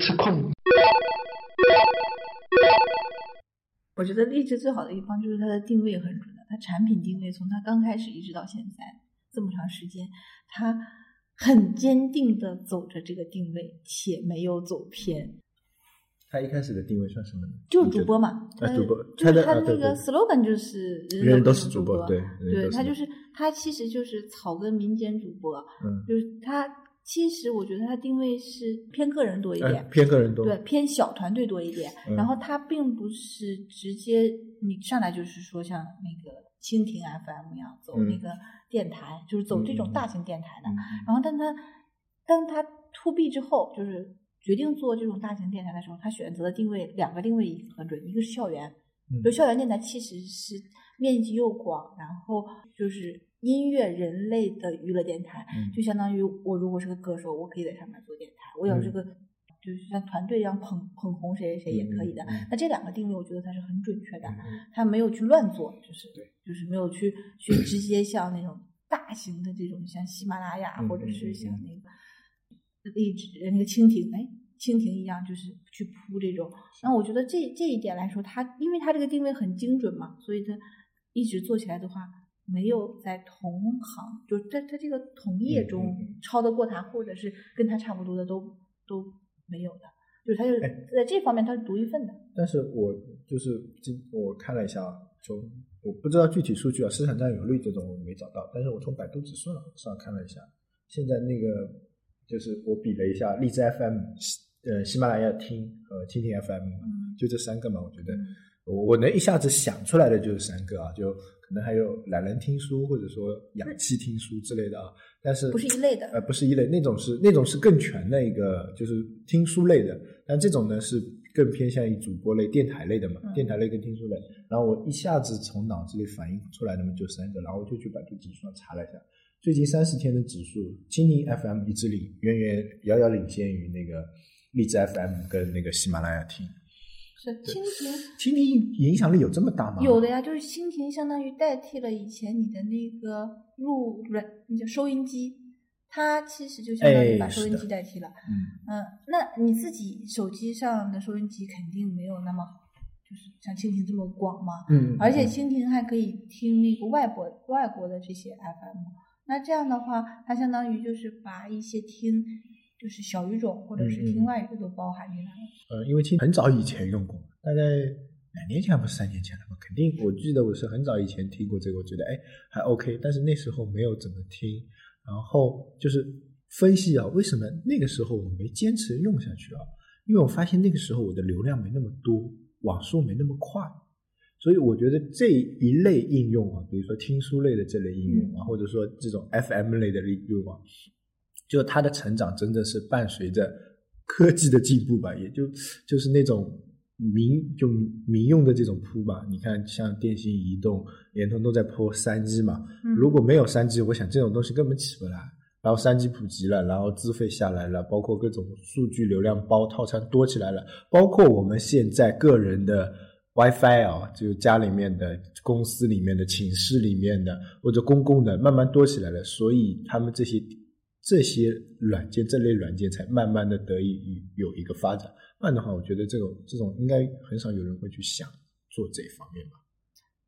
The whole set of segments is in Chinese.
吃空。我觉得励志最好的一方就是它的定位很准的，它产品定位从它刚开始一直到现在这么长时间，它很坚定的走着这个定位，且没有走偏。他一开始的定位算什么呢？就是主播嘛，啊，主播，就是他的那个 slogan 就是人人都是主播，对，对他就是他其实就是草根民间主播，嗯，就是他其实我觉得他定位是偏个人多一点，偏个人多，对，偏小团队多一点，然后他并不是直接你上来就是说像那个蜻蜓 FM 一样走那个电台，就是走这种大型电台的，然后但他当他 to B 之后就是。决定做这种大型电台的时候，他选择的定位两个定位很准，一个是校园，就校园电台其实是面积又广，然后就是音乐人类的娱乐电台，就相当于我如果是个歌手，我可以在上面做电台，我要是个就是像团队一样捧捧红谁谁谁也可以的。那这两个定位，我觉得它是很准确的，它没有去乱做，就是就是没有去去直接像那种大型的这种像喜马拉雅或者是像那个。荔枝那个蜻蜓，哎，蜻蜓一样，就是去铺这种。那我觉得这这一点来说，它因为它这个定位很精准嘛，所以它一直做起来的话，没有在同行，就在它这个同业中超得过它，或者是跟他差不多的都都没有的。就是他就是在这方面他是独一份的。但是我就是今我看了一下，从我不知道具体数据啊，市场占有率这种我没找到，但是我从百度指数上看了一下，现在那个。就是我比了一下荔枝 FM、呃喜马拉雅听和蜻蜓 FM，就这三个嘛。我觉得我我能一下子想出来的就是三个啊，就可能还有懒人听书或者说氧气听书之类的啊。但是不是一类的，呃，不是一类，那种是那种是更全的一个，就是听书类的。但这种呢是更偏向于主播类、电台类的嘛，电台类跟听书类。然后我一下子从脑子里反应出来的嘛就三个，然后我就去百度指数上查了一下。最近三十天的指数，蜻蜓 FM 一直领，远远遥遥领先于那个荔枝 FM 跟那个喜马拉雅听。是蜻蜓，蜻蜓影响力有这么大吗？有的呀，就是蜻蜓相当于代替了以前你的那个录不是那叫收音机，它其实就相当于把收音机代替了。嗯嗯，那你自己手机上的收音机肯定没有那么就是像蜻蜓这么广嘛。嗯，而且蜻蜓还可以听那个外国外国的这些 FM。那这样的话，它相当于就是把一些听，就是小语种或者是听外语的都包含进来了。呃，因为听很早以前用过，大概两年前还不是三年前了嘛？肯定，我记得我是很早以前听过这个，我觉得哎还 OK，但是那时候没有怎么听。然后就是分析啊，为什么那个时候我没坚持用下去啊？因为我发现那个时候我的流量没那么多，网速没那么快。所以我觉得这一类应用啊，比如说听书类的这类应用啊，或者说这种 FM 类的应用啊，就它的成长真的是伴随着科技的进步吧，也就就是那种民就民用的这种铺吧。你看，像电信、移动、联通都在铺三 G 嘛，如果没有三 G，我想这种东西根本起不来。然后三 G 普及了，然后资费下来了，包括各种数据流量包套餐多起来了，包括我们现在个人的。WiFi 啊，就家里面的、公司里面的、寝室里面的或者公共的，慢慢多起来了，所以他们这些这些软件、这类软件才慢慢的得以有一个发展。不然的话，我觉得这种这种应该很少有人会去想做这方面吧。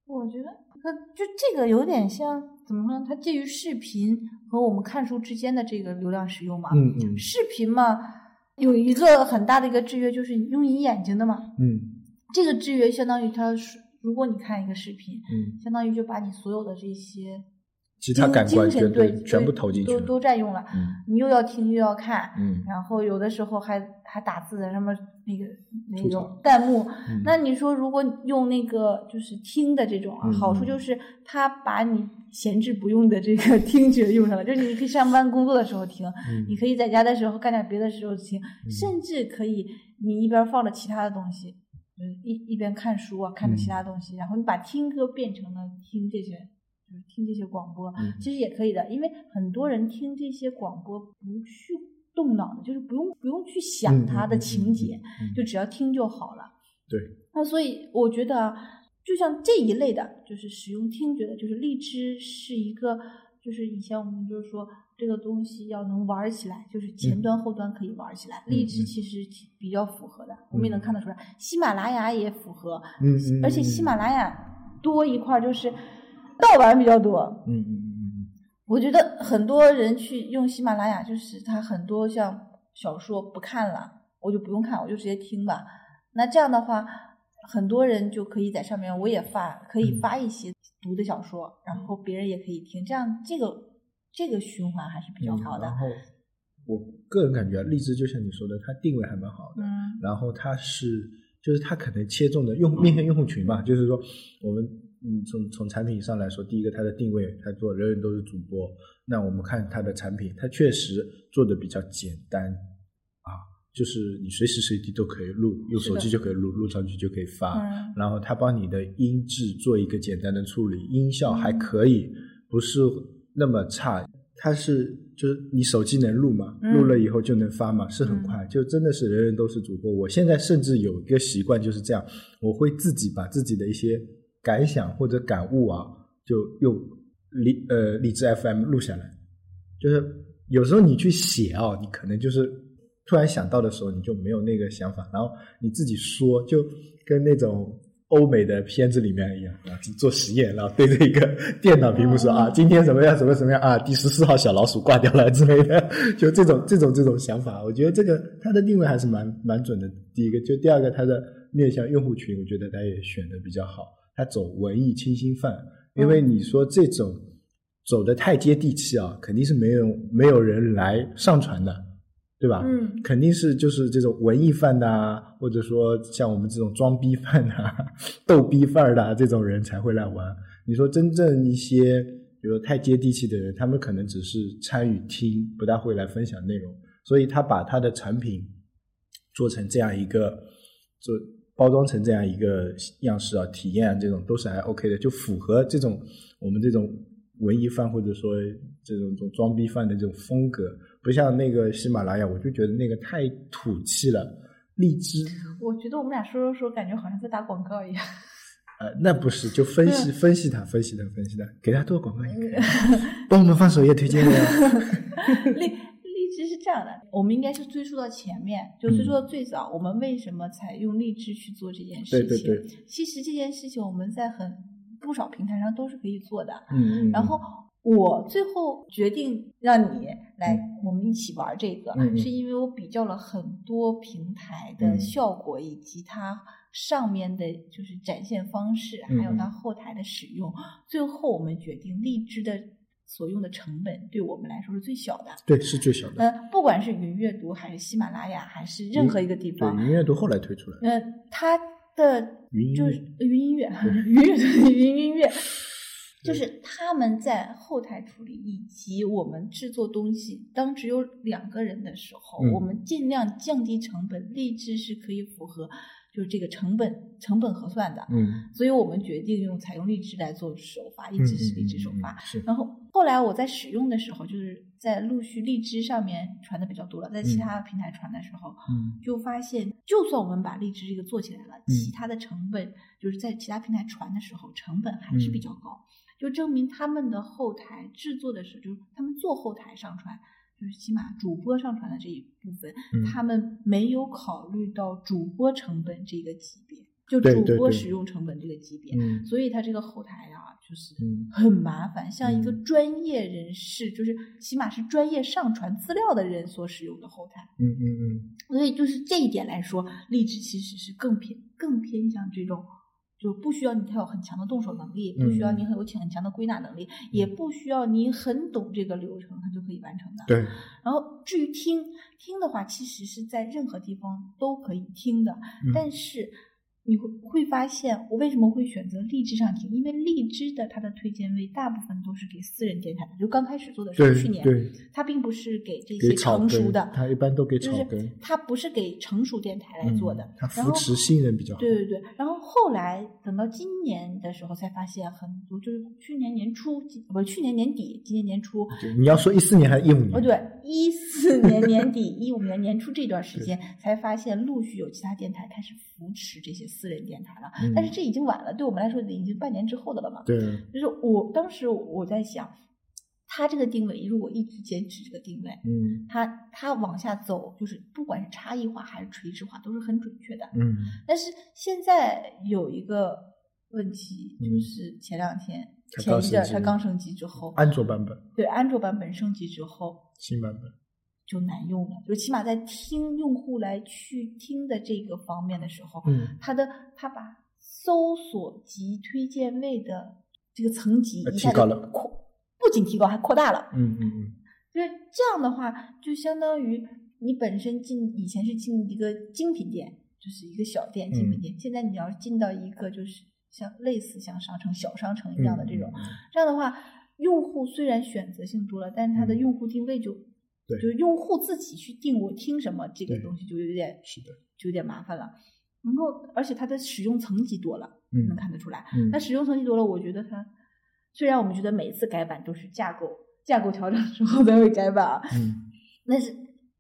我觉得，那就这个有点像怎么说呢？它介于视频和我们看书之间的这个流量使用嘛。嗯嗯。视频嘛，有一个很大的一个制约，就是用你眼睛的嘛。嗯。这个制约相当于它，如果你看一个视频，嗯，相当于就把你所有的这些其他感官全对全部投进去，都都占用了。嗯，你又要听又要看，嗯，然后有的时候还还打字在上面那个那种弹幕。那你说如果用那个就是听的这种啊，好处就是它把你闲置不用的这个 听觉用上了，就是你可以上班工作的时候听，你可以在家的时候干点别的时候听，甚至可以你一边放着其他的东西。一一边看书啊，看着其他东西，然后你把听歌变成了听这些，就是听这些广播，其实也可以的。因为很多人听这些广播不去动脑的，就是不用不用去想它的情节，就只要听就好了。对。那所以我觉得，就像这一类的，就是使用听觉的，就是荔枝是一个，就是以前我们就是说这个东西要能玩起来，就是前端后端可以玩起来。荔枝其实比较符合的，我们也能看得出来。喜马拉雅也符合，而且喜马拉雅多一块就是盗版比较多。嗯嗯嗯嗯，我觉得很多人去用喜马拉雅，就是他很多像小说不看了，我就不用看，我就直接听吧。那这样的话。很多人就可以在上面，我也发，可以发一些读的小说，然后别人也可以听，这样这个这个循环还是比较好的。然后我个人感觉，荔枝就像你说的，它定位还蛮好的。嗯。然后它是，就是它可能切中的用面向用户群吧，就是说我们嗯从从产品上来说，第一个它的定位，它做人人都是主播，那我们看它的产品，它确实做的比较简单啊。就是你随时随地都可以录，用手机就可以录，录上去就可以发。然后它帮你的音质做一个简单的处理，音效还可以，不是那么差。它是就是你手机能录嘛，录了以后就能发嘛，是很快，就真的是人人都是主播。我现在甚至有一个习惯就是这样，我会自己把自己的一些感想或者感悟啊，就用理呃理智 FM 录下来。就是有时候你去写啊，你可能就是。突然想到的时候，你就没有那个想法，然后你自己说，就跟那种欧美的片子里面一样啊，做实验，然后对着一个电脑屏幕说啊，今天怎么样，怎么怎么样啊，第十四号小老鼠挂掉了之类的，就这种这种这种想法，我觉得这个它的定位还是蛮蛮准的。第一个，就第二个，它的面向用户群，我觉得它也选的比较好，它走文艺清新范，因为你说这种走的太接地气啊，肯定是没有没有人来上传的。对吧？嗯，肯定是就是这种文艺范的啊，或者说像我们这种装逼范的、逗逼范儿的这种人才会来玩。你说真正一些，比如太接地气的人，他们可能只是参与听，不大会来分享内容。所以他把他的产品做成这样一个，做包装成这样一个样式啊，体验啊，这种都是还 OK 的，就符合这种我们这种文艺范或者说这种种装逼范的这种风格。不像那个喜马拉雅，我就觉得那个太土气了。荔枝，我觉得我们俩说说说，感觉好像在打广告一样。呃，那不是，就分析分析它，分析它，分析它，给他做广告也可以，帮我们放首页推荐的呀。荔这样的，我们应该是追溯到前面，就追溯到最早，我们为什么采用荔枝去做这件事情？对对对。其实这件事情我们在很不少平台上都是可以做的。嗯嗯。然后。我最后决定让你来，我们一起玩这个，是因为我比较了很多平台的效果，以及它上面的就是展现方式，还有它后台的使用。最后我们决定荔枝的所用的成本对我们来说是最小的。对，是最小的。呃，不管是云阅读还是喜马拉雅，还是任何一个地方。云阅读后来推出来。呃，它的就是云音乐，云阅读，云音乐。就是他们在后台处理以及我们制作东西，当只有两个人的时候，我们尽量降低成本，立志是可以符合就是这个成本成本核算的。嗯，所以我们决定用采用荔枝来做首发，一直是荔枝首发。是。然后后来我在使用的时候，就是在陆续荔枝上面传的比较多了，在其他平台传的时候，嗯，就发现就算我们把荔枝这个做起来了，其他的成本就是在其他平台传的时候成本还是比较高。就证明他们的后台制作的时候，就是他们做后台上传，就是起码主播上传的这一部分，他们没有考虑到主播成本这个级别，就主播使用成本这个级别，所以他这个后台啊，就是很麻烦，像一个专业人士，就是起码是专业上传资料的人所使用的后台。嗯嗯嗯。所以就是这一点来说，荔枝其实是更偏更偏向这种。就不需要你太有很强的动手能力，不需要你很有很强的归纳能力，也不需要你很懂这个流程，它就可以完成的。对。然后至于听听的话，其实是在任何地方都可以听的，但是。你会会发现，我为什么会选择荔枝上听？因为荔枝的它的推荐位大部分都是给私人电台的，就刚开始做的时候，去年，它并不是给这些成熟的，它一般都给草根，它不是给成熟电台来做的，它扶持新人比较好。对对对，然后后来等到今年的时候才发现很多，就是去年年初，不是去年年底，今年年初。你要说一四年还是一五年？哦，对，一四年年底，一五年年初这段时间才发现，陆续有其他电台开始扶持这些。私人电台了，但是这已经晚了，对我们来说已经半年之后的了嘛。对，就是我当时我在想，它这个定位如果一直坚持这个定位，嗯它它往下走，就是不管是差异化还是垂直化，都是很准确的。嗯但是现在有一个问题，嗯。就是前两天它前一阵它刚升级之后，安卓版本、对安卓版本升级之后新版本，就难用了，就起码在听用户来去听的这个方面的时候，嗯，它的它把搜索及推荐位的这个层级呃一下子提高了。扩，不仅提高还扩大了。嗯嗯嗯。就是这样的话，就相当于你本身进以前是进一个精品店，就是一个小店精品嗯。店，现在你要进到一个就是像类似像商城、小商城一样的这种，这样的话，用户虽然选择性多了，但是它的嗯。用户定位就，对。就是用户自己去定我听什么，这个东西就有点是的，就有点麻烦了。然后，而且它的使用层级多了，嗯。能看得出来。嗯。那使用层级多了，我觉得它虽然我们觉得每一次改版都是架构架构调整之后才会改版啊，嗯。但是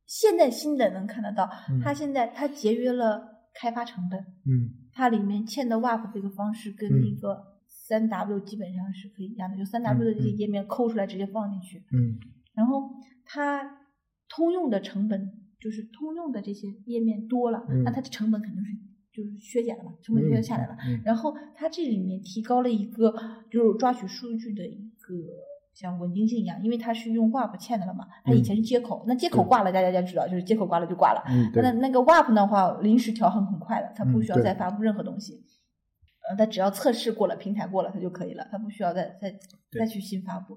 现在新的能看得到，嗯。它现在它节约了开发成本，嗯。它里面嵌的 WAP 这个方式跟嗯那个三 W 基本上是可以一样的，就三 W 的这些嗯。页面抠出来直接放进去，嗯。然后它通用的成本就是通用的这些页面多了，嗯那它的成本肯定是就是削减了嘛，成本削减下来了。嗯。然后它这里面提高了一个就是抓取数据的一个像稳定性一样，因为它是用 WAP 嵌的了嘛，它以前是接口，那接口挂了，大家就知道，就是接口挂了就挂了。嗯，那，那个 WAP 的话，临时调很很快的，它不需要再发布任何东西。呃，它只要测试过了，平台过了，它就可以了，它不需要再再再去新发布。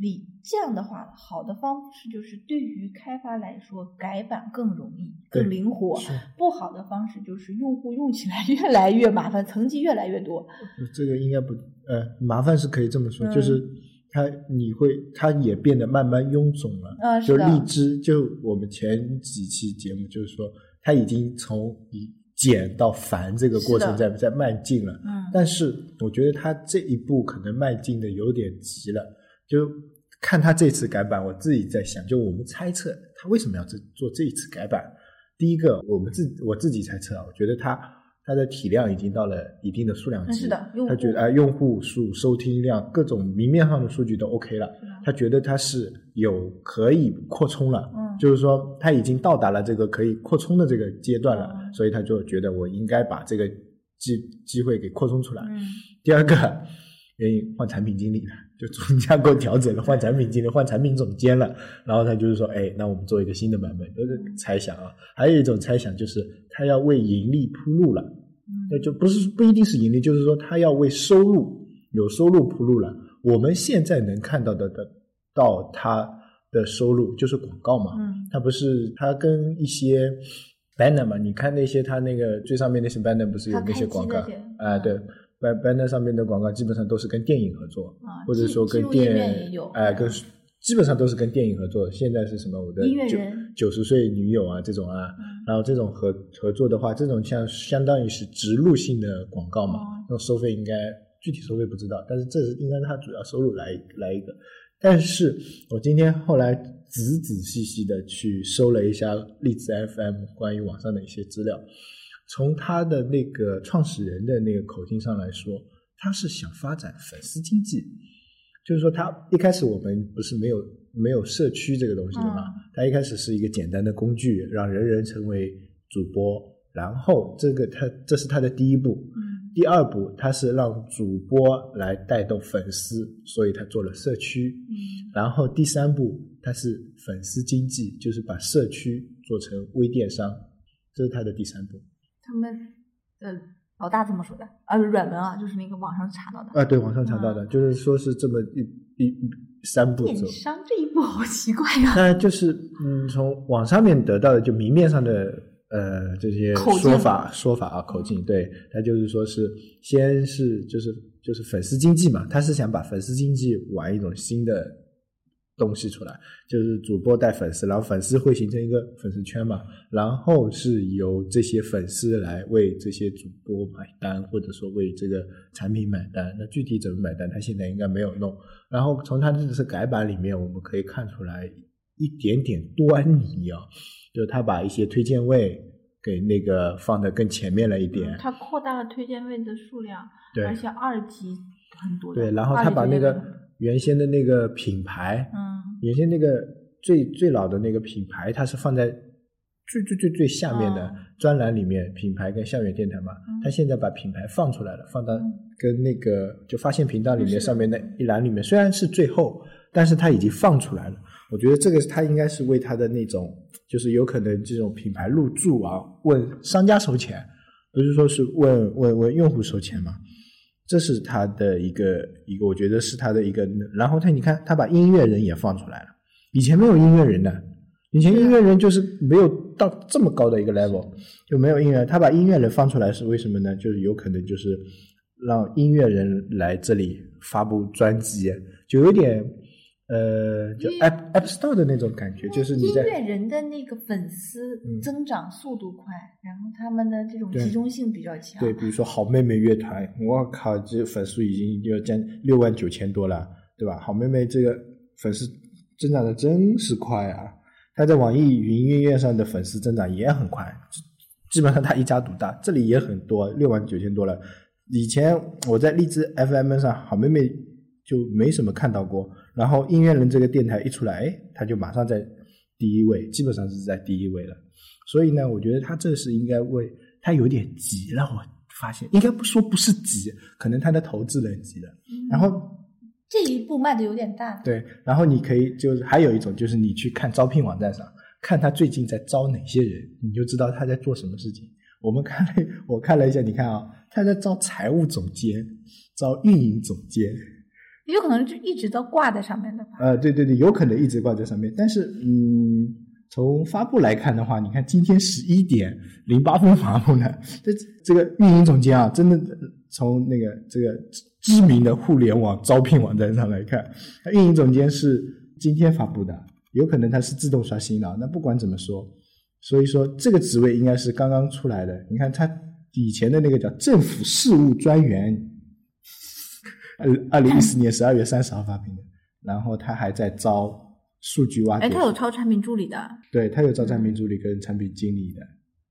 你这样的话，好的方式就是对于开发来说，改版更容易、更灵活。不好的方式就是用户用起来 越来越麻烦，层级越来越多。这个应该不呃麻烦是可以这么说，嗯就是它你会它也变得慢慢臃肿了。嗯，就荔枝，就我们前几期节目就是说，它已经从一简到繁这个过程在在迈进了。嗯，但是我觉得它这一步可能迈进的有点急了，就看它这次改版，我自己在想，就我们猜测它为什么要这做这一次改版。第一个，我们自我自己猜测啊，我觉得它它的体量已经到了一定的数量级，嗯是的他觉得啊、用户数、收听量各种明面上的数据都 OK 了，他觉得它是有可以扩充了，嗯就是说他已经到达了这个可以扩充的这个阶段了，嗯所以他就觉得我应该把这个机机会给扩充出来。嗯第二个原因换产品经理了，就主架构调整了，换产品经理，换产品总监了，然后他就是说，哎，那我们做一个新的版本，这是猜想啊。还有一种猜想就是他要为盈利铺路了。那嗯就不是不一定是盈利，就是说他要为收入有收入铺路了。我们现在能看到的的到他的收入就是广告嘛，嗯他不是他跟一些 banner 嘛，你看那些他那个最上面那些 banner 不是有那些广告啊、对嗯，ban banner 上面的广告基本上都是跟电影合作，啊，或者说跟电哎、跟基本上都是跟电影合作。现在是什么？我的音乐九九十岁女友啊这种啊，嗯然后这种合合作的话，这种像相当于是植入性的广告嘛哦，那种收费应该具体收费不知道，但是这是应该是它主要收入来来一个。但是我今天后来仔仔细细的去搜了一下荔枝 FM 关于网上的一些资料，从他的那个创始人的那个口径上来说，他是想发展粉丝经济，就是说他一开始我们不是没有没有社区这个东西的嘛，嗯。他一开始是一个简单的工具，让人人成为主播，然后这个他这是他的第一步，嗯。第二步他是让主播来带动粉丝，所以他做了社区，嗯。然后第三步他是粉丝经济，就是把社区做成微电商，这是他的第三步。他们的老大这么说的，啊，软文啊，就是那个网上查到的。啊，对，网上查到的，就是说是这么一一一三步电。商这一步好奇怪呀、那就是嗯，从网上面得到的就明面上的呃这些说法说法啊口径，对，他就是说是先是就是就是粉丝经济嘛，他是想把粉丝经济玩一种新的东西出来，就是主播带粉丝，然后粉丝会形成一个粉丝圈嘛，然后是由这些粉丝来为这些主播买单，或者说为这个产品买单。那具体怎么买单，他现在应该没有弄。然后从他这次改版里面，我们可以看出来一点点端倪啊，就是他把一些推荐位给那个放的更前面了一点，它扩大了推荐位的数量，对而且二级很多。对，然后他把那个原先的那个品牌，嗯原先那个最最老的那个品牌，它是放在最最最最下面的哦专栏里面，品牌跟校园电台嘛。嗯它现在把品牌放出来了，放到嗯跟那个就发现频道里面上面那一栏里面，虽然是最后，但是它已经放出来了。我觉得这个它应该是为它的那种，就是有可能这种品牌入驻啊，问商家收钱，不是说是问问问用户收钱嘛？这是他的一个一个，我觉得是他的一个。然后他你看，他把音乐人也放出来了，以前没有音乐人的，以前音乐人就是没有到这么高的一个 level，就没有音乐。他把音乐人放出来是为什么呢？就是有可能就是让音乐人来这里发布专辑，就有点呃，就 App App Store 的那种感觉，就是你在音乐人的那个粉丝嗯增长速度快，然后他们的这种集中性比较强。对，比如说好妹妹乐团，我靠，这粉丝已经要将六万九千多了，对吧？好妹妹这个粉丝增长的真是快啊！她在网易云音乐上的粉丝增长也很快，基基本上她一家独大，这里也很多，六万九千多了。以前我在荔枝 FM 上，好妹妹就没什么看到过，然后音乐人这个电台一出来，哎，她就马上在第一位，基本上是在第一位了。所以呢，我觉得他这是应该为他有点急了。我发现应该不说不是急，可能他的投资人急了。嗯然后这一步迈的有点大。对，然后你可以就是还有一种就是你去看招聘网站上看他最近在招哪些人，你就知道他在做什么事情。我们看了，我看了一下，你看啊，他在招财务总监，招运营总监。有可能就一直都挂在上面的吧。呃，对对对，有可能一直挂在上面，但是嗯，从发布来看的话，你看今天十一点零八分发布的，这这个运营总监啊，真的从那个这个知名的互联网招聘网站上来看，运营总监是今天发布的，有可能他是自动刷新的。那不管怎么说，所以说这个职位应该是刚刚出来的。你看他以前的那个叫政府事务专员，二二零一四年十二月三十号发布的，然后他还在招数据挖掘哎，他有招产品助理的。对他有招产品助理跟产品经理的，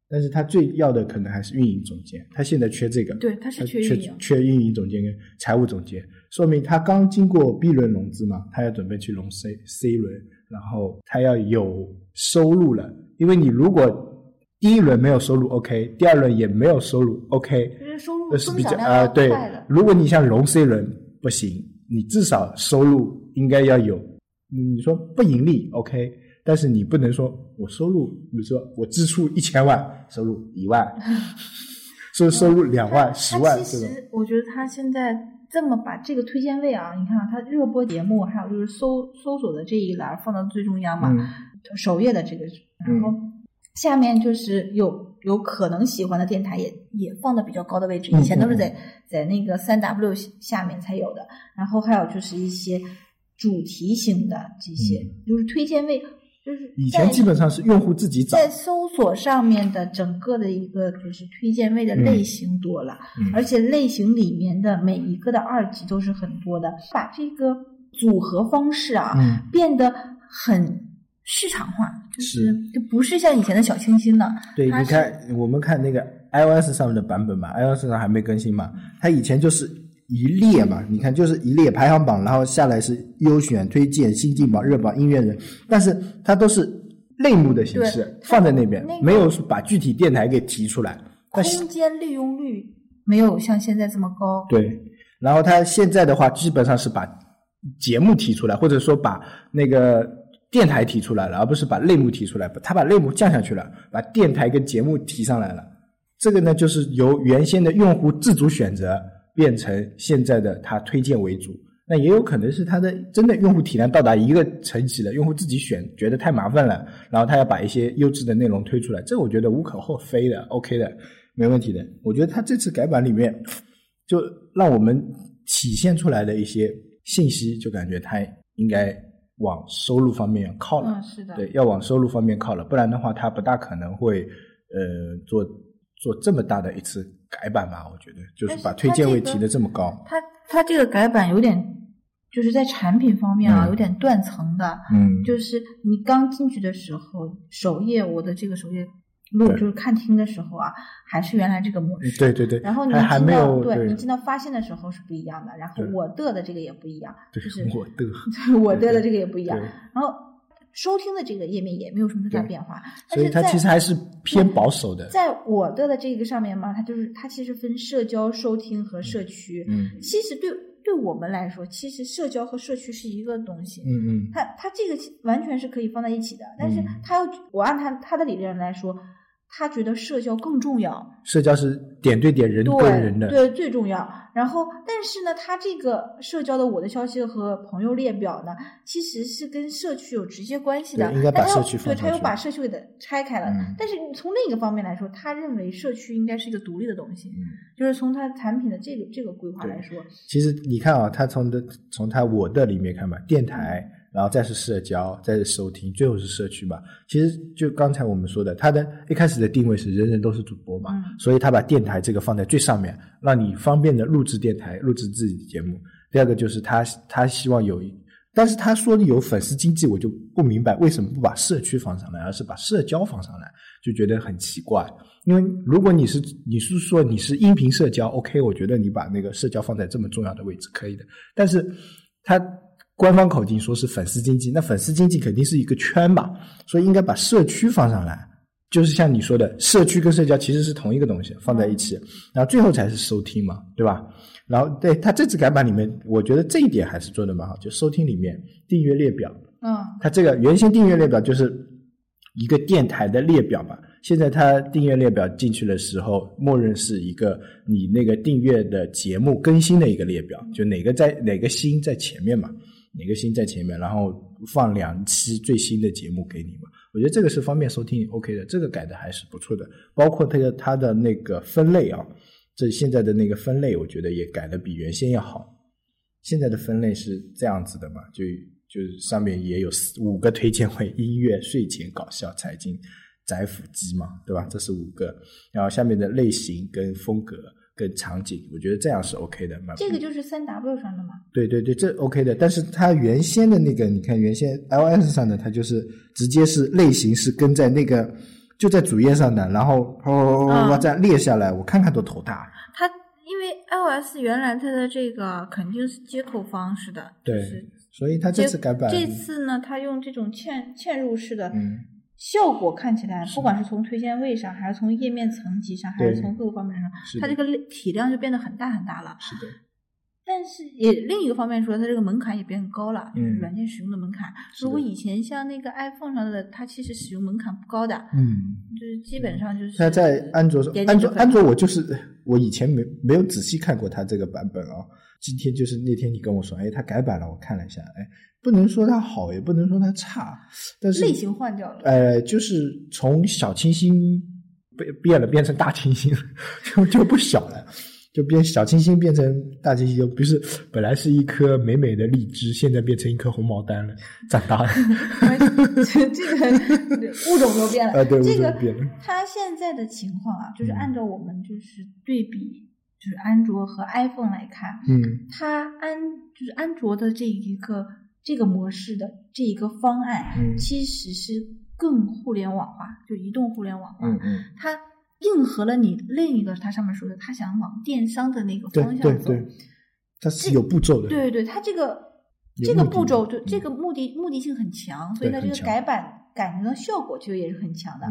但是他最要的可能还是运营总监，他现在缺这个，对他是他缺运营缺运营总监跟财务总监，说明他刚经过 B 轮融资嘛，他要准备去融 C C 轮，然后他要有收入了，因为你如果第一轮没有收入，OK，第二轮也没有收入，OK，就是收入这是比较啊对。。如果你像融 C 轮不行，你至少收入应该要有。你说不盈利 OK，但是你不能说我收入，比如说我支出一千万，收入一万，收收入两万、十万这种。实我觉得他现在这么把这个推荐位啊，你看啊，他热播节目，还有就是搜搜索的这一栏放到最中央嘛，嗯首页的这个，然后下面就是有有可能喜欢的电台也也放的比较高的位置，嗯以前都是在在那个三 W 下面才有的，然后还有就是一些主题型的这些，嗯。就是推荐位，就是以前基本上是用户自己找，在搜索上面的整个的一个就是推荐位的类型多了，嗯。而且类型里面的每一个的二级都是很多的，把这个组合方式啊、嗯。变得很市场化，就是是就不是像以前的小清新了。对，你看我们看那个 iOS 上面的版本嘛，iOS 上还没更新嘛，它以前就是一列嘛，你看就是一列排行榜，然后下来是优选、推荐、新进榜、热榜、音乐人，但是它都是类目的形式放在那边，那个没有说把具体电台给提出来。空间利用率没有像现在这么高。对，然后它现在的话，基本上是把节目提出来，或者说把那个电台提出来了，而不是把类目提出来。他把类目降下去了，把电台跟节目提上来了。这个呢，就是由原先的用户自主选择变成现在的他推荐为主。那也有可能是他的真的用户体量到达一个层级了，用户自己选觉得太麻烦了，然后他要把一些优质的内容推出来，这我觉得无可厚非的，OK 的，没问题的。我觉得他这次改版里面，就让我们体现出来的一些信息，就感觉他应该往收入方面靠了。嗯，是的，对，要往收入方面靠了，不然的话，他不大可能会呃做做这么大的一次改版吧？我觉得，就是把推荐位提的这么高。它它这个改版有点，就是在产品方面啊，嗯有点断层的。嗯，就是你刚进去的时候，首页我的这个首页录就是看听的时候啊，还是原来这个模式。对对对。然后你还没有对你进到发现的时候是不一样的，然后我的的这个也不一样，就是我 的我的的这个也不一样。然后收听的这个页面也没有什么太大变化，所以它其实还是偏保守的。在我的的这个上面嘛，它就是它其实分社交、收听和社区。嗯，其实对。对我们来说，其实社交和社区是一个东西。嗯嗯，它它这个完全是可以放在一起的，但是它要我按它它的理论来说。他觉得社交更重要，社交是点对点人对人的，对最重要。然后，但是呢，他这个社交的我的消息和朋友列表呢，其实是跟社区有直接关系的。应该把社区对他又把社区给它拆开了。但是从另一个方面来说，他认为社区应该是一个独立的东西，就是从他产品的这个这个规划来说。其实你看啊，他从的从他我的里面看吧，电台。然后再是社交，再是收听，最后是社区嘛。其实就刚才我们说的，它的一开始的定位是人人都是主播嘛，所以他把电台这个放在最上面，让你方便的录制电台、录制自己的节目。第二个就是他他希望有，但是他说的有粉丝经济，我就不明白为什么不把社区放上来，而是把社交放上来，就觉得很奇怪。因为如果你是你是说你是音频社交，OK，我觉得你把那个社交放在这么重要的位置可以的，但是他。官方口径说是粉丝经济，那粉丝经济肯定是一个圈吧，所以应该把社区放上来，就是像你说的，社区跟社交其实是同一个东西，放在一起，然后最后才是收听嘛，对吧？然后对他这次改版里面，我觉得这一点还是做的蛮好，就收听里面订阅列表，嗯，它这个原先订阅列表就是一个电台的列表嘛，现在它订阅列表进去的时候，默认是一个你那个订阅的节目更新的一个列表，就哪个在哪个新在前面嘛。哪个星在前面，然后放两期最新的节目给你们，我觉得这个是方便收听，OK 的，这个改的还是不错的。包括它的它的那个分类啊，这现在的那个分类，我觉得也改的比原先要好。现在的分类是这样子的嘛，就就上面也有四五个推荐为音乐、睡前、搞笑、财经、宅腐机嘛，对吧？这是五个，然后下面的类型跟风格。跟场景，我觉得这样是 OK 的。这个就是三 W 上的吗？对对对，这 OK 的。但是它原先的那个，你看原先 iOS 上的，它就是直接是类型是跟在那个就在主页上的，然后哦这样列下来，我看看都头大。它因为 iOS 原来它的这个肯定是接口方式的，对，所以它这次改版，这次呢，它用这种嵌嵌入式的。效果看起来，不管是从推荐位上，还是从页面层级上，还是从各个方面上，它这个体量就变得很大很大了。是的。但是也另一个方面说，它这个门槛也变高了，就是，软件使用的门槛。如果以前像那个 iPhone 上的，它其实使用门槛不高的，嗯，就是基本上就是。它在安卓上，安卓安卓我就是我以前没没有仔细看过它这个版本啊。今天就是那天你跟我说，哎，它改版了，我看了一下，哎。不能说它好，也不能说它差，但是类型换掉了。呃，就是从小清新变变了，变成大清新，就就不小了，就变小清新变成大清新，就不是本来是一颗美美的荔枝，现在变成一颗红毛丹了，长大了。这个物种都变了。啊，对，这个变了。它现在的情况啊，就是按照我们就是对比，就是安卓和 iPhone 来看，嗯，它安就是安卓的这一个。这个模式的这一个方案，嗯其实是更互联网化，就移动互联网化。嗯嗯，它应和了你另一个它上面说的，它想往电商的那个方向走。对对对，它是有步骤的。对对对，它这个这个步骤就这个目的目的性很强，所以它这个改版改成的效果其实也是很强的。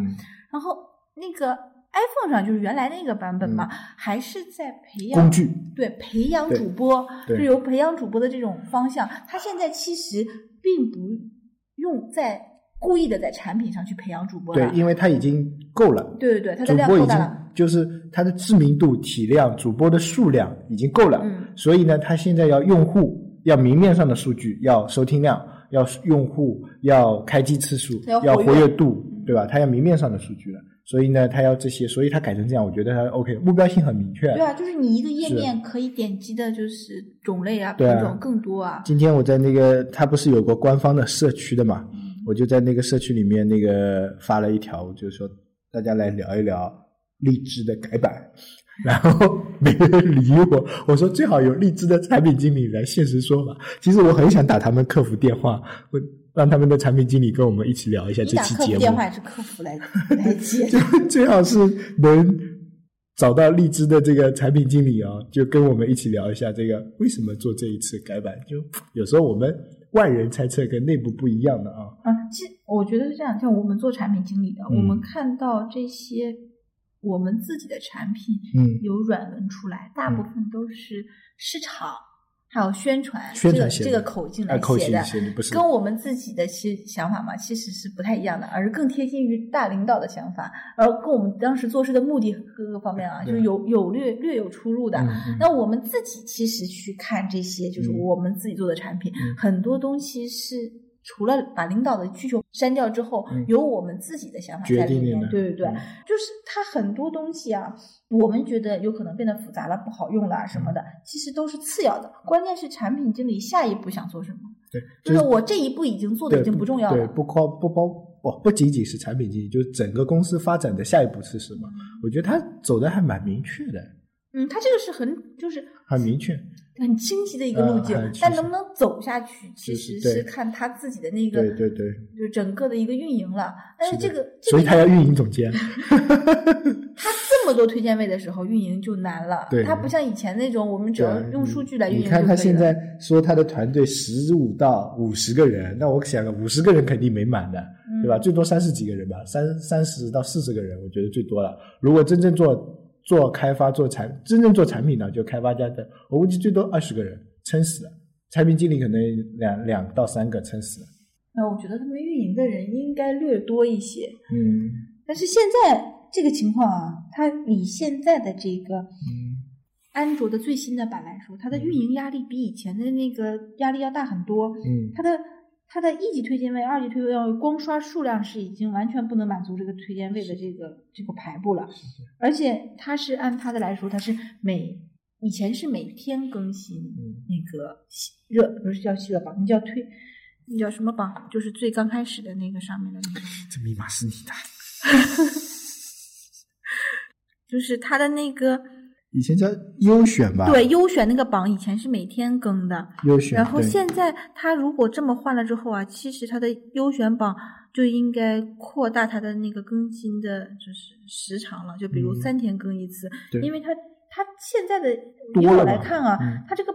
然后那个。iPhone 上就是原来那个版本嘛，还是在培养工具，对培养主播，是由培养主播的这种方向。它现在其实并不用在故意的在产品上去培养主播了，对，因为它已经够了。对对对，它的量够大了，就是它的知名度、体量、主播的数量已经够了。嗯，所以呢，它现在要用户要明面上的数据，要收听量，要用户要开机次数，要活跃度，对吧？它要明面上的数据了。所以呢，他要这些，所以他改成这样，我觉得他 OK，目标性很明确。对啊，就是你一个页面可以点击的，就是种类啊、品种更多啊。今天我在那个，他不是有个官方的社区的嘛？我就在那个社区里面那个发了一条，就是说大家来聊一聊荔枝的改版，然后没人理我。我说最好有荔枝的产品经理来现实说法。其实我很想打他们客服电话，我。让他们的产品经理跟我们一起聊一下这期节目。电话也是客服来来接，最好是能找到荔枝的这个产品经理啊，就跟我们一起聊一下这个为什么做这一次改版。就有时候我们外人猜测跟内部不一样的啊。啊，其实我觉得是这样，像我们做产品经理的，我们看到这些我们自己的产品，嗯，有软文出来，大部分都是市场。还有宣传，这个这个口径来写的，跟我们自己的其想法嘛，其实是不太一样的，而是更贴近于大领导的想法，而跟我们当时做事的目的各个方面啊，就是有有略略有出入的。那我们自己其实去看这些，就是我们自己做的产品，很多东西是。除了把领导的需求删掉之后，有我们自己的想法在里面，对对对，就是它很多东西啊，我们觉得有可能变得复杂了、不好用了什么的，其实都是次要的，关键是产品经理下一步想做什么。对，就是我这一步已经做的已经不重要了。对，不包不包不不仅仅是产品经理，就是整个公司发展的下一步是什么？我觉得他走的还蛮明确的。嗯，他这个是很就是很明确。很清晰的一个路径，但能不能走下去，其实是看他自己的那个，对对对，就整个的一个运营了。但是这个，所以他要运营总监。他这么多推荐位的时候，运营就难了。对，他不像以前那种，我们只要用数据来运营。你看他现在说他的团队十五到五十个人，那我想五十个人肯定没满的，对吧？最多三十几个人吧，三三十到四十个人，我觉得最多了。如果真正做。做开发做产真正做产品的就开发家的，我估计最多二十个人撑死了，产品经理可能两两到三个撑死了。那我觉得他们运营的人应该略多一些。嗯，但是现在这个情况啊，它以现在的这个安卓的最新的版来说，它的运营压力比以前的那个压力要大很多。嗯，它的。它的一级推荐位、二级推荐位光刷数量是已经完全不能满足这个推荐位的这个这个排布了，而且它是按它的来说，它是每以前是每天更新那个热不是叫热榜，那叫推那叫什么榜？就是最刚开始的那个上面的那个。这密码是你的，就是它的那个。以前叫优选吧，对，优选那个榜以前是每天更的，优选。然后现在它如果这么换了之后啊，其实它的优选榜就应该扩大它的那个更新的，就是时长了。就比如三天更一次，因为它它现在的以我来看啊，它这个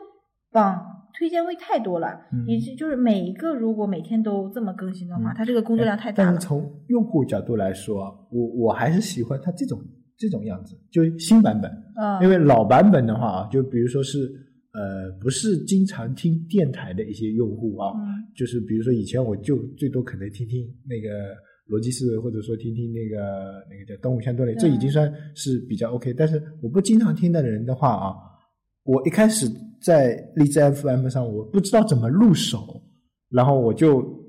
榜推荐位太多了，以及就是每一个如果每天都这么更新的话，它这个工作量太大了。但是从用户角度来说，我我还是喜欢它这种。这种样子，就新版本，因为老版本的话啊，就比如说是呃，不是经常听电台的一些用户啊，就是比如说以前我就最多可能听听那个逻辑思维，或者说听听那个那个叫东吴相对论，这已经算是比较 OK。但是我不经常听的人的话啊，我一开始在荔枝 FM 上，我不知道怎么入手，然后我就。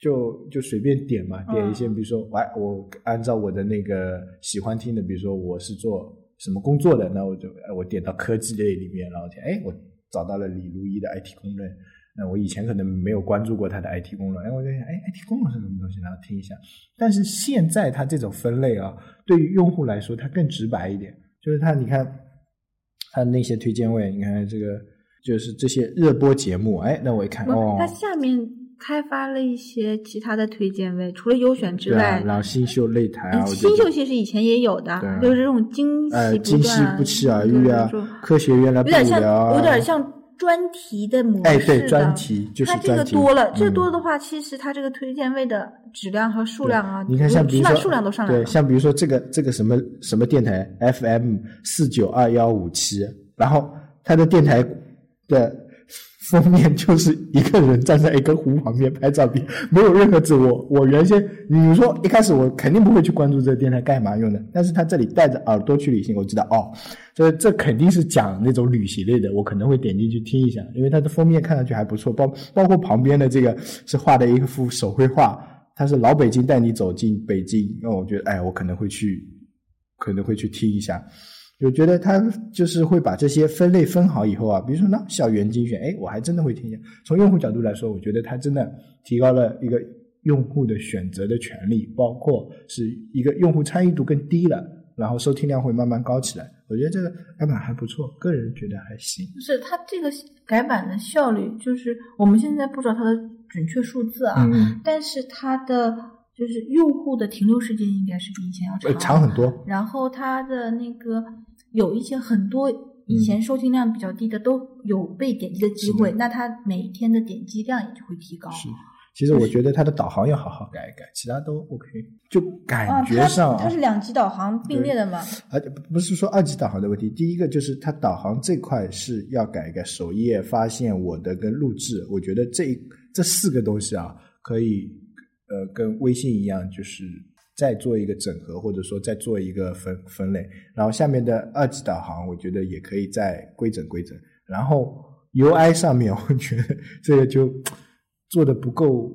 就就随便点嘛，点一些，比如说，我我按照我的那个喜欢听的，比如说我是做什么工作的，那我就我点到科技类里面，然后听，哎，我找到了李如一的 IT 公论，那我以前可能没有关注过他的 IT 公论，哎，我就想，哎，IT 公论是什么东西，然后听一下。但是现在它这种分类啊，对于用户来说，它更直白一点，就是它，你看它那些推荐位，你看这个就是这些热播节目，哎，那我一看，哦，它下面。开发了一些其他的推荐位，除了优选之外，然后新秀擂台啊，新秀其实以前也有的，就是这种惊喜惊喜不期而遇啊，科学原来有点像有点像专题的模式哎，对，专题就是它这个多了，这多的话，其实它这个推荐位的质量和数量啊，你看像比如说数量都上来了，对，像比如说这个这个什么什么电台 FM 四九二幺五七，然后它的电台的。封面就是一个人站在一个湖旁边拍照片，没有任何字。我 我原先，你说一开始我肯定不会去关注这个电台干嘛用的，但是他这里带着耳朵去旅行，我知道哦，这这肯定是讲那种旅行类的，我可能会点进去听一下，因为它的封面看上去还不错，包包括旁边的这个是画的一幅手绘画，它是老北京带你走进北京，那我觉得哎，我可能会去，可能会去听一下。我觉得他就是会把这些分类分好以后啊，比如说呢，校园精选，哎，我还真的会听一下。从用户角度来说，我觉得他真的提高了一个用户的选择的权利，包括是一个用户参与度更低了，然后收听量会慢慢高起来。我觉得这个改版还不错，个人觉得还行。就是它这个改版的效率，就是我们现在不知道它的准确数字啊，嗯但是它的就是用户的停留时间应该是比以前要呃长长很多。然后它的那个有一些很多以嗯前收听量比较低的都有被点击的机会，那它每天的点击量也就会提高。是，其实我觉得它的导航要好好改一改，其他都 OK。就啊，感觉上它它是两级导航并列的嘛？而且不是说二级导航的问题，第一个就是它导航这块是要改一改，首页发现我的跟录制，我觉得这这四个东西啊，可以呃跟微信一样，就是再做一个整合，或者说再做一个分分类。然后下面的二级导航，我觉得也可以再规整规整。然后 UI 上面，我觉得这个就做的不够，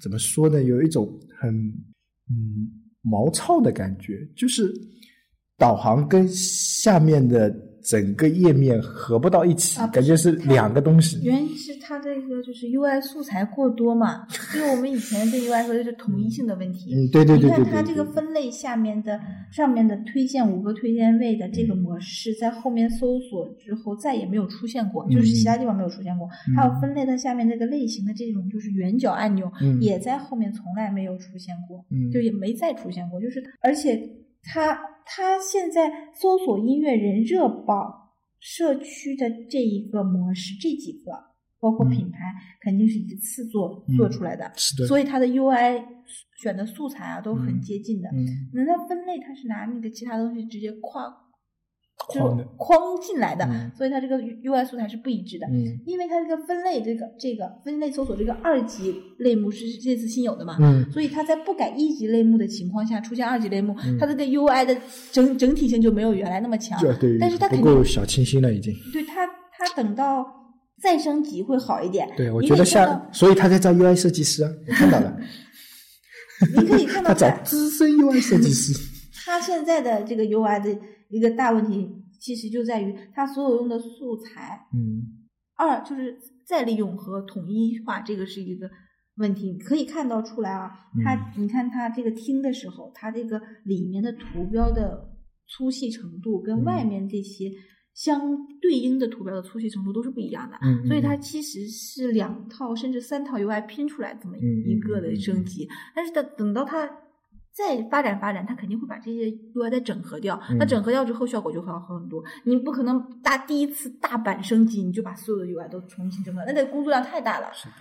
怎么说呢？有一种很嗯毛糙的感觉，就是导航跟下面的整个页面合不到一起，啊感觉是两个东西。原因是它这个就是 UI 素材过多嘛，因为我们以前对 UI 说的是统一性的问题。嗯，对对对对你看它，这个分类下面的上面的推荐五个推荐位的这个模式，在后面搜索之后再也没有出现过，就是其他地方没有出现过。嗯还有分类它下面那个类型的这种就是圆角按钮，嗯也在后面从来没有出现过，嗯就也没再出现过。就是而且它它现在搜索音乐人热榜社区的这一个模式，这几个包括嗯品牌，肯定是一次做嗯做出来的。是的，所以它的 UI 选的素材啊都很嗯接近的。嗯那它分类它是拿那个其他东西直接框，就框进来的，嗯所以它这个 UI 素材是不一致的。嗯因为它这个分类这个这个分类搜索这个二级类目是这次新有的嘛，嗯所以它在不改一级类目的情况下出现二级类目，嗯它这个 UI 的整整体性就没有原来那么强。这对，但是它不肯定够小清新了已经。对它它等到再升级会好一点。对，我觉得下所以他在招 UI 设计师啊，我看到了，你可以看到 他找资深 UI 设计师。他现在的这个 UI 的一个大问题，其实就在于它所有用的素材，嗯二就是再利用和统一化，这个是一个问题。你可以看到出来啊，它嗯你看它这个听的时候，它这个里面的图标的粗细程度跟外嗯面这些相对应的图标的粗细程度都是不一样的。嗯，所以它嗯其实是两套甚至三套 UI 拼出来这么嗯一个的升级，但是等等到它再发展发展，它肯定会把这些 UI 再整合掉。那嗯整合掉之后，效果就会好很多。你不可能大第一次大版升级，你就把所有的 UI 都重新整合，那这工作量太大了。是的。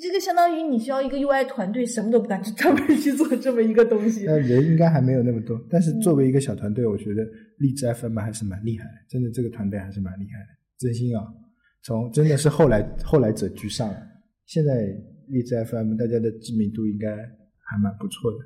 这个相当于你需要一个 UI 团队什么都不干，就专门去做这么一个东西。那人应该还没有那么多，但是嗯作为一个小团队，我觉得荔枝 FM 还是蛮厉害的，真的这个团队还是蛮厉害的，真心啊，从真的是后来后来者居上，现在荔枝 FM 大家的知名度应该还蛮不错的。